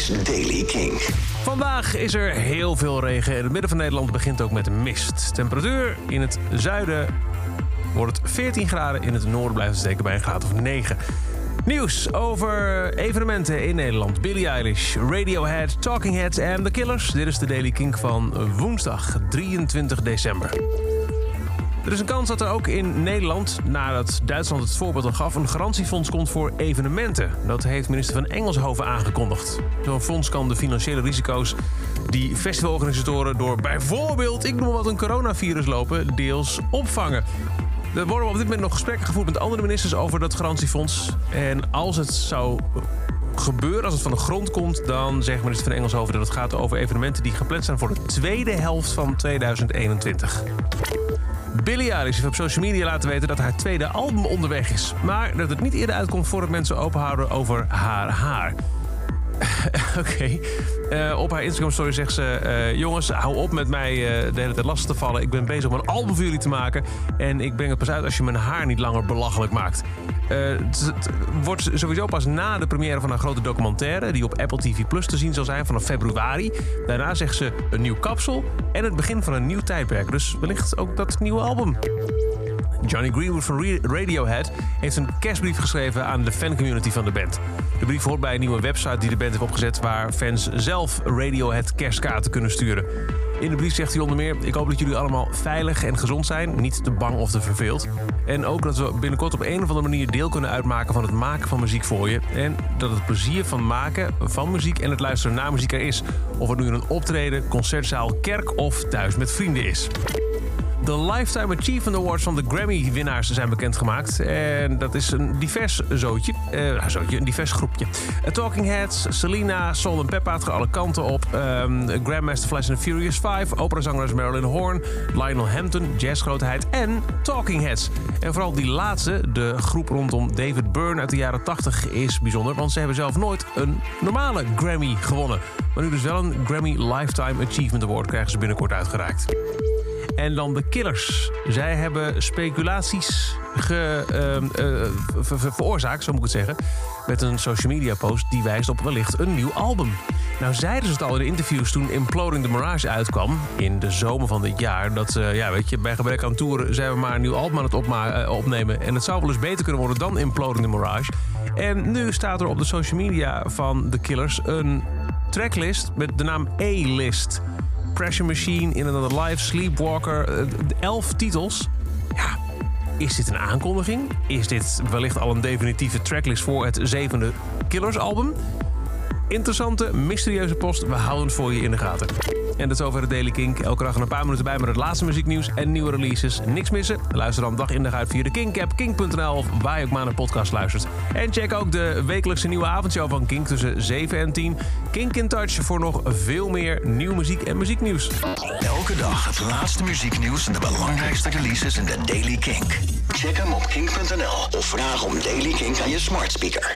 is Daily King. Vandaag is er heel veel regen. In het midden van Nederland begint ook met mist. Temperatuur in het zuiden wordt het 14 graden. In het noorden blijft het steken bij een graad of 9. Nieuws over evenementen in Nederland. Billie Eilish, Radiohead, Talking Heads en The Killers. Dit is de Daily King van woensdag 23 december. Er is een kans dat er ook in Nederland, nadat Duitsland het voorbeeld al gaf, een garantiefonds komt voor evenementen. Dat heeft minister van Engelshoven aangekondigd. Zo'n fonds kan de financiële risico's die festivalorganisatoren door bijvoorbeeld, ik noem wat, een coronavirus lopen, deels opvangen. Er worden op dit moment nog gesprekken gevoerd met andere ministers over dat garantiefonds. En als het zou gebeuren, als het van de grond komt, dan zegt minister van Engelshoven dat het gaat over evenementen die gepland zijn voor de tweede helft van 2021. Billie Eilish heeft op social media laten weten dat haar tweede album onderweg is. Maar dat het niet eerder uitkomt voordat mensen openhouden over haar haar. Oké. Eh, op haar Instagram story zegt ze... eh, jongens, hou op met mij eh, de hele tijd lastig te vallen. Ik ben bezig om een album voor jullie te maken. En ik breng het pas uit als je mijn haar niet langer belachelijk maakt. Het, wordt sowieso pas na de première van haar grote documentaire... die op Apple TV Plus te zien zal zijn vanaf februari. Daarna zegt ze een nieuw kapsel en het begin van een nieuw tijdperk. Dus wellicht ook dat nieuwe album. Johnny Greenwood van Radiohead heeft een kerstbrief geschreven aan de fancommunity van de band. Brief hoort bij een nieuwe website die de band heeft opgezet waar fans zelf Radiohead kerstkaarten kunnen sturen. In de brief zegt hij onder meer: Ik hoop dat jullie allemaal veilig en gezond zijn, niet te bang of te verveeld. En ook dat we binnenkort op een of andere manier deel kunnen uitmaken van het maken van muziek voor je. En dat het plezier van maken van muziek en het luisteren naar muziek er is. Of het nu een optreden, concertzaal, kerk of thuis met vrienden is. De Lifetime Achievement Awards van de Grammy-winnaars zijn bekendgemaakt. En dat is een divers zootje. Eh, zootje, een divers groepje. Eh, Talking Heads, Selena, Sol en Peppa het alle kanten op. Ehm, Grandmaster Flash and Furious 5, operazangeres Marilyn Horn, Lionel Hampton, jazzgrootheid en Talking Heads. En vooral die laatste, de groep rondom David Byrne uit de jaren 80, is bijzonder. Want ze hebben zelf nooit een normale Grammy gewonnen. Maar nu dus wel een Grammy Lifetime Achievement Award krijgen ze binnenkort uitgereikt. En dan de Killers. Zij hebben speculaties ge, ehm, eh, ver- ver- veroorzaakt, zo moet ik het zeggen. Met een social media post die wijst op wellicht een nieuw album. Nou zeiden ze het al in de interviews toen Imploding the Mirage uitkwam. In de zomer van dit jaar. Dat ze, ja weet je, bij gebrek aan toeren zijn we maar een nieuw album aan het eh, opnemen. En het zou wel eens beter kunnen worden dan Imploding the Mirage. En nu staat er op de social media van de Killers een tracklist met de naam A-list. Pressure Machine, In Another Life, Sleepwalker. eh, Elf titels. Ja, is dit een aankondiging? Is dit wellicht al een definitieve tracklist voor het zevende Killers album? Interessante, mysterieuze post. We houden het voor je in de gaten. En dat is over de Daily Kink. Elke dag een paar minuten bij met het laatste muzieknieuws en nieuwe releases. Niks missen? Luister dan dag in dag uit via de Kink-app, kink.nl of waar je ook maar naar podcast luistert. En check ook de wekelijkse nieuwe avondshow van Kink tussen 7 en 10. Kink in Touch voor nog veel meer nieuwe muziek en muzieknieuws. Elke dag het laatste muzieknieuws en de belangrijkste releases in de Daily Kink. Check hem op kink.nl of vraag om Daily Kink aan je smart speaker.